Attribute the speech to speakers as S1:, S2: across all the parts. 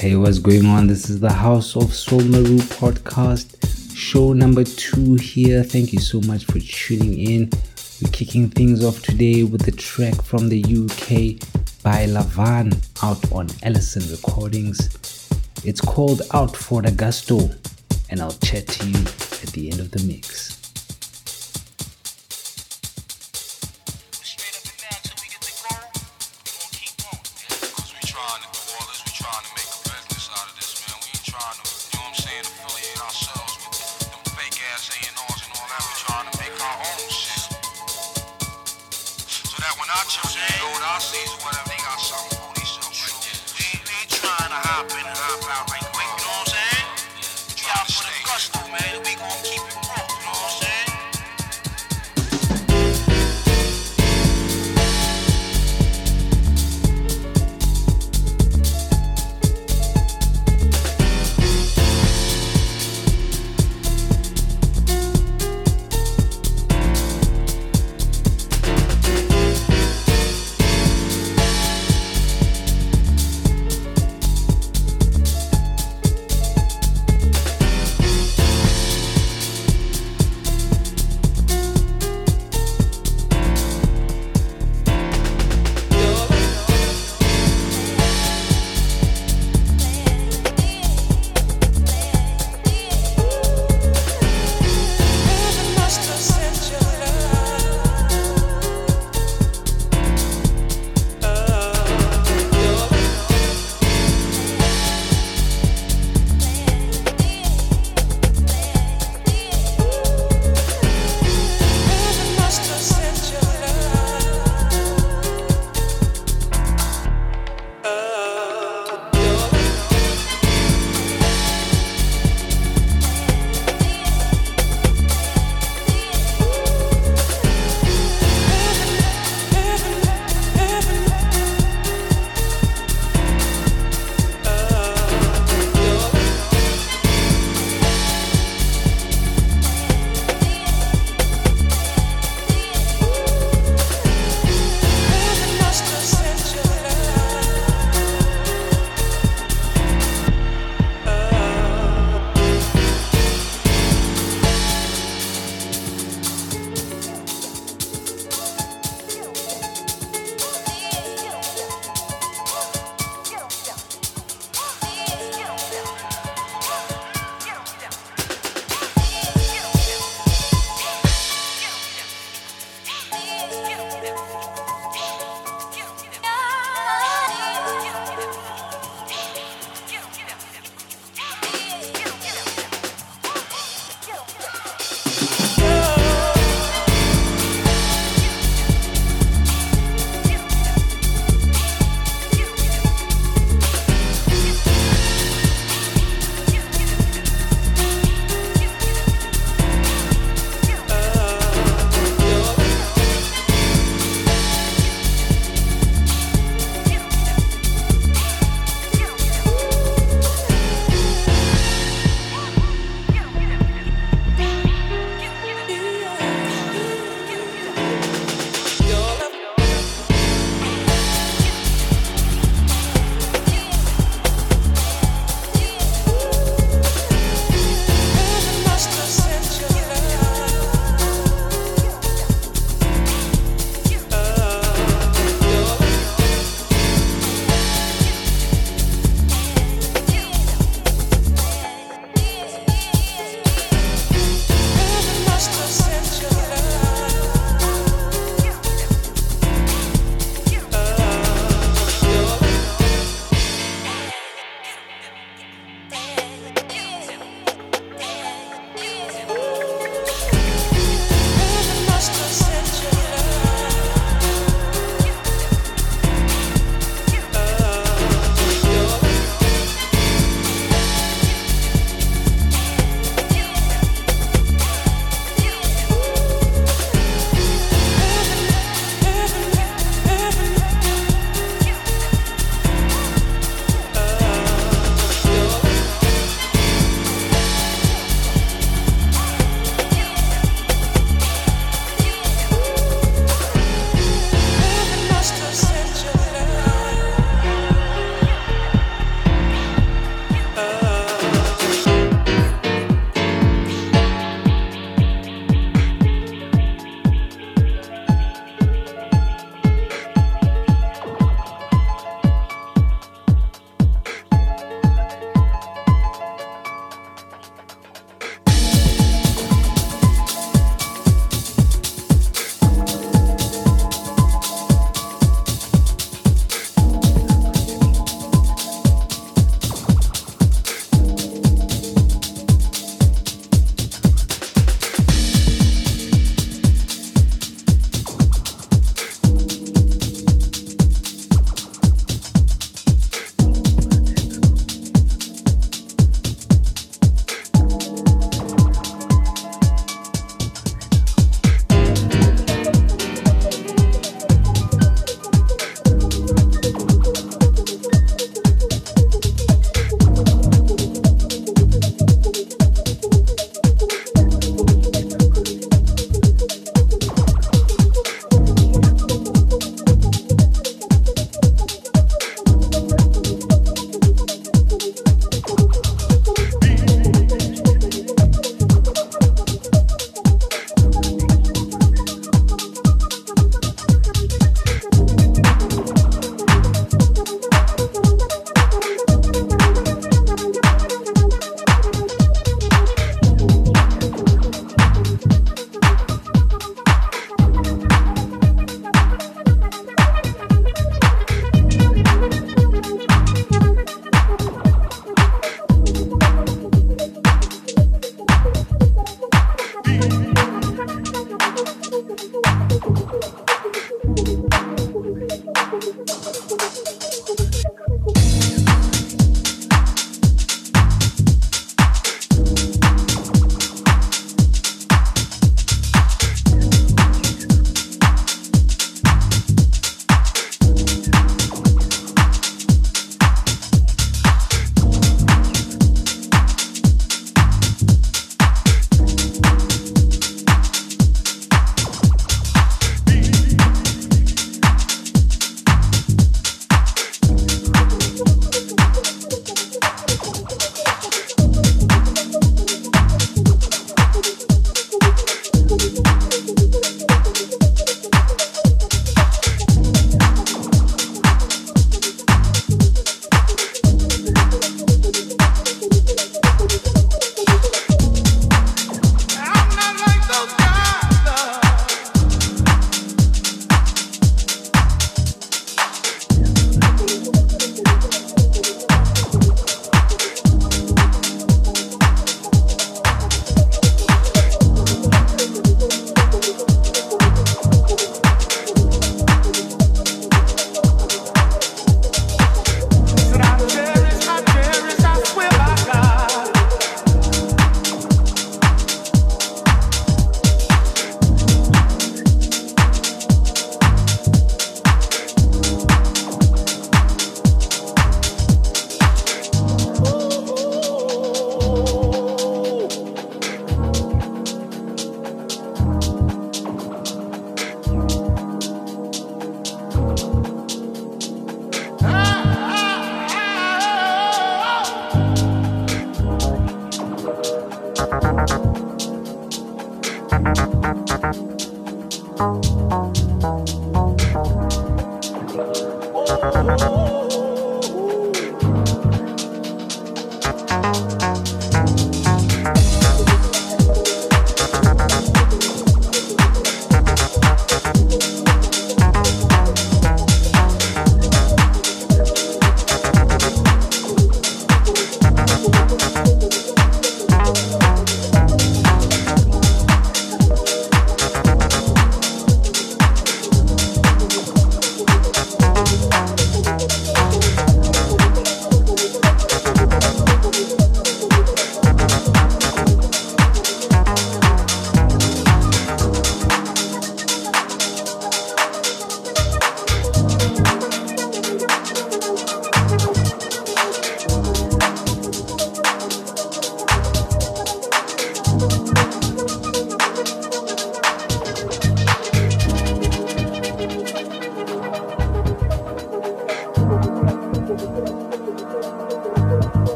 S1: Hey, what's going on? This is the House of Soul Moru podcast, show number two here. Thank you so much for tuning in. We're kicking things off today with a track from the UK by Lavan out on Ellison Recordings. It's called Out for the Gusto, and I'll chat to you at the end of the mix.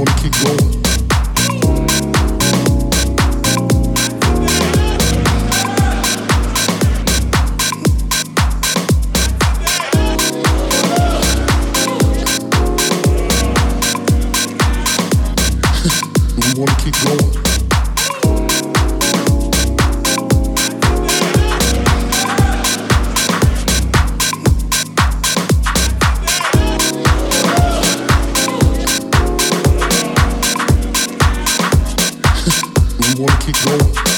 S2: wanna keep going. we wanna keep going. keep going.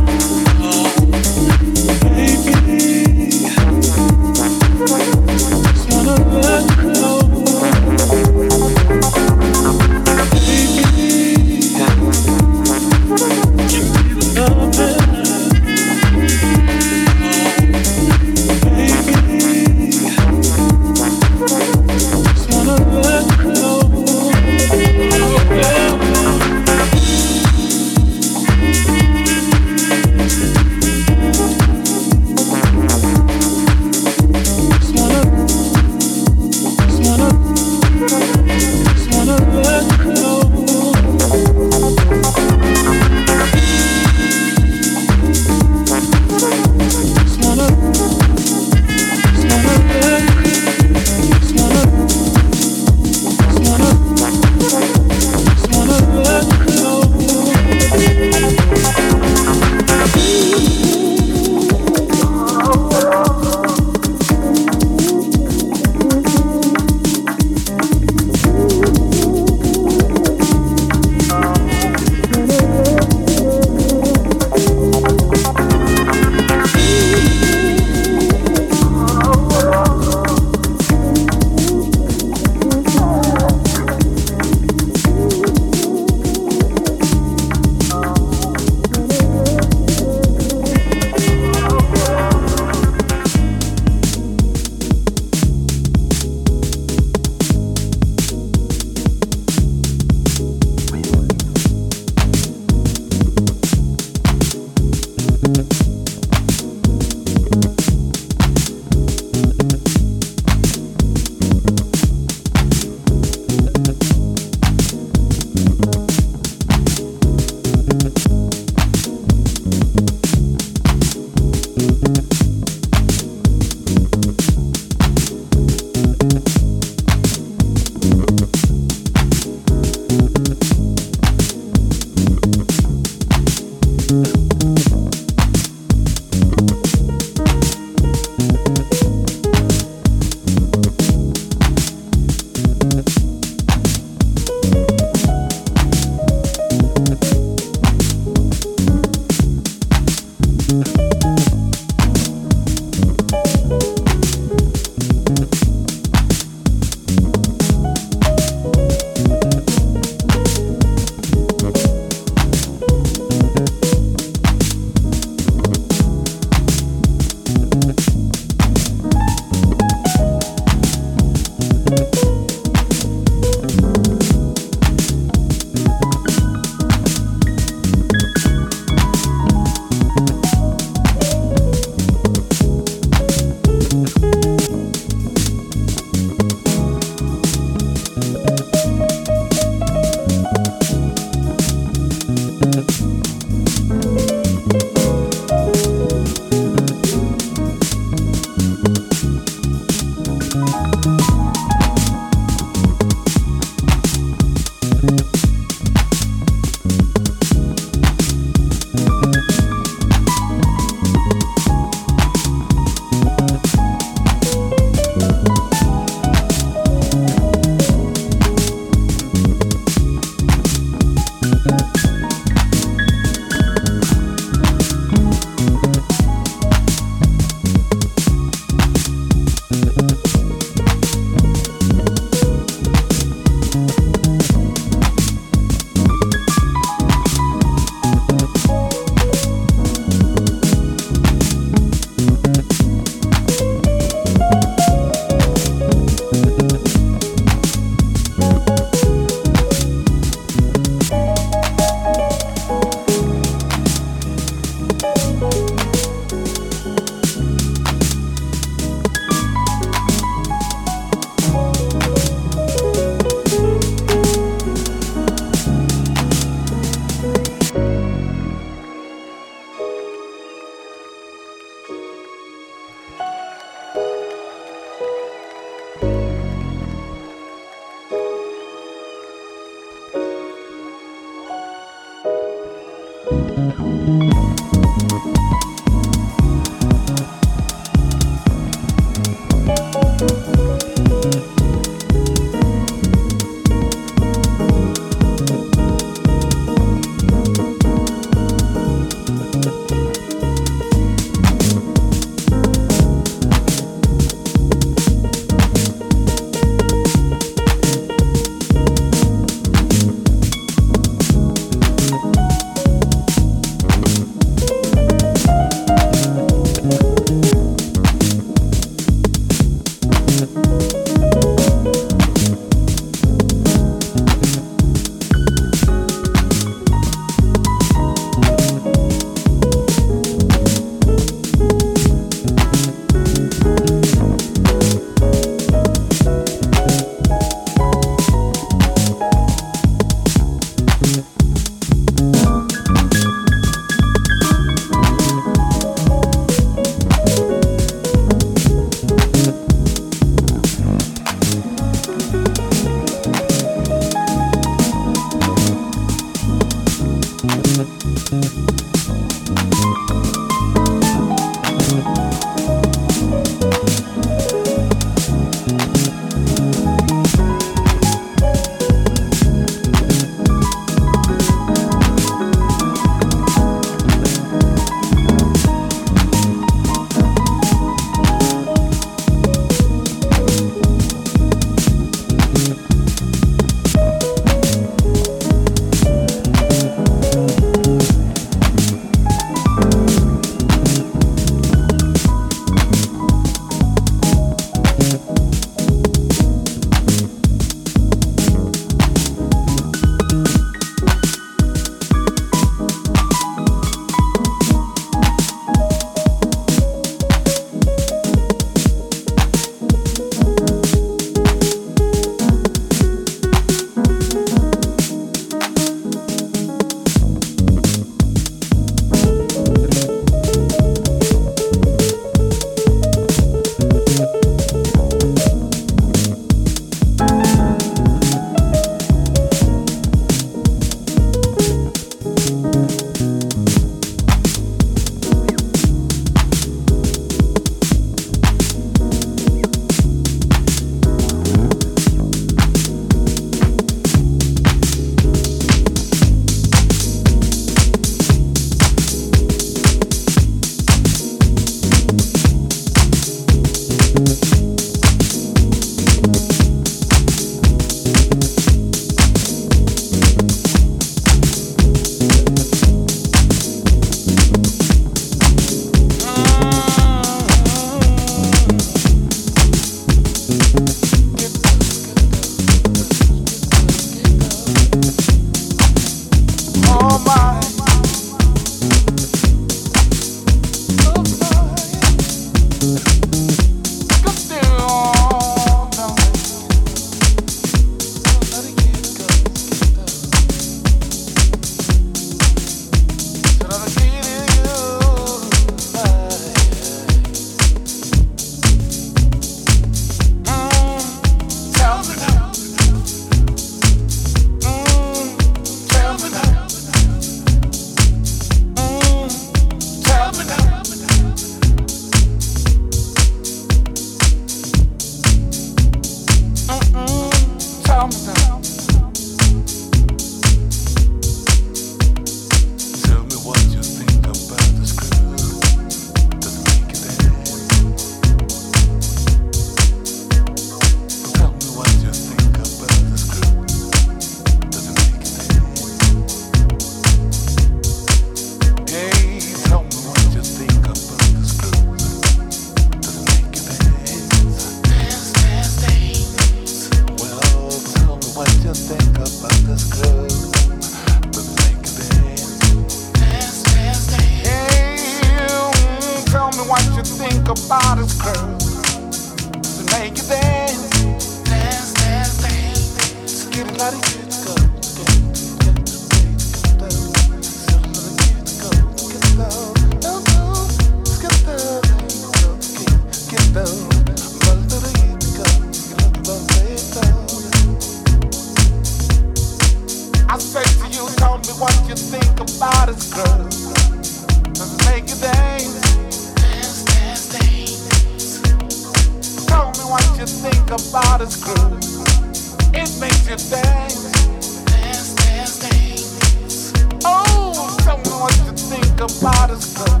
S2: The us good.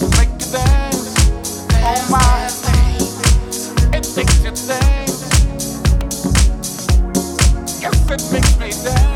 S2: you dance my. It makes you dance. Yes, it makes me dance.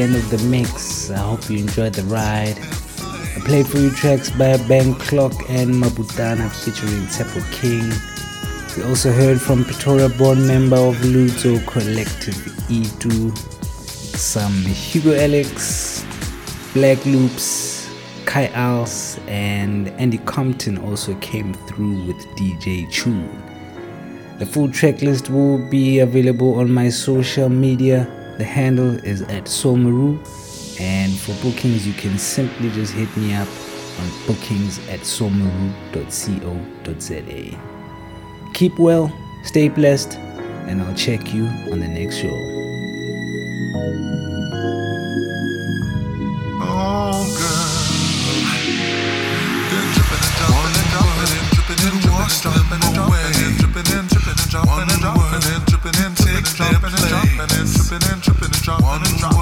S1: End of the mix. I hope you enjoyed the ride. I played for you tracks by Bang Clock and Mabutana featuring Tsepo King. We also heard from Pretoria born member of Luto Collective E2, some Hugo Alex, Black Loops, Kai Alcé, and Andy Compton also came through with DJ Tune. The full track list will be available on my social media. The handle is at Soul Moru. and for bookings, you can simply just hit me up on bookings at soulmoru.co.za. Keep well, stay blessed, and I'll check you on the next show. Oh, girl. shot, one shot.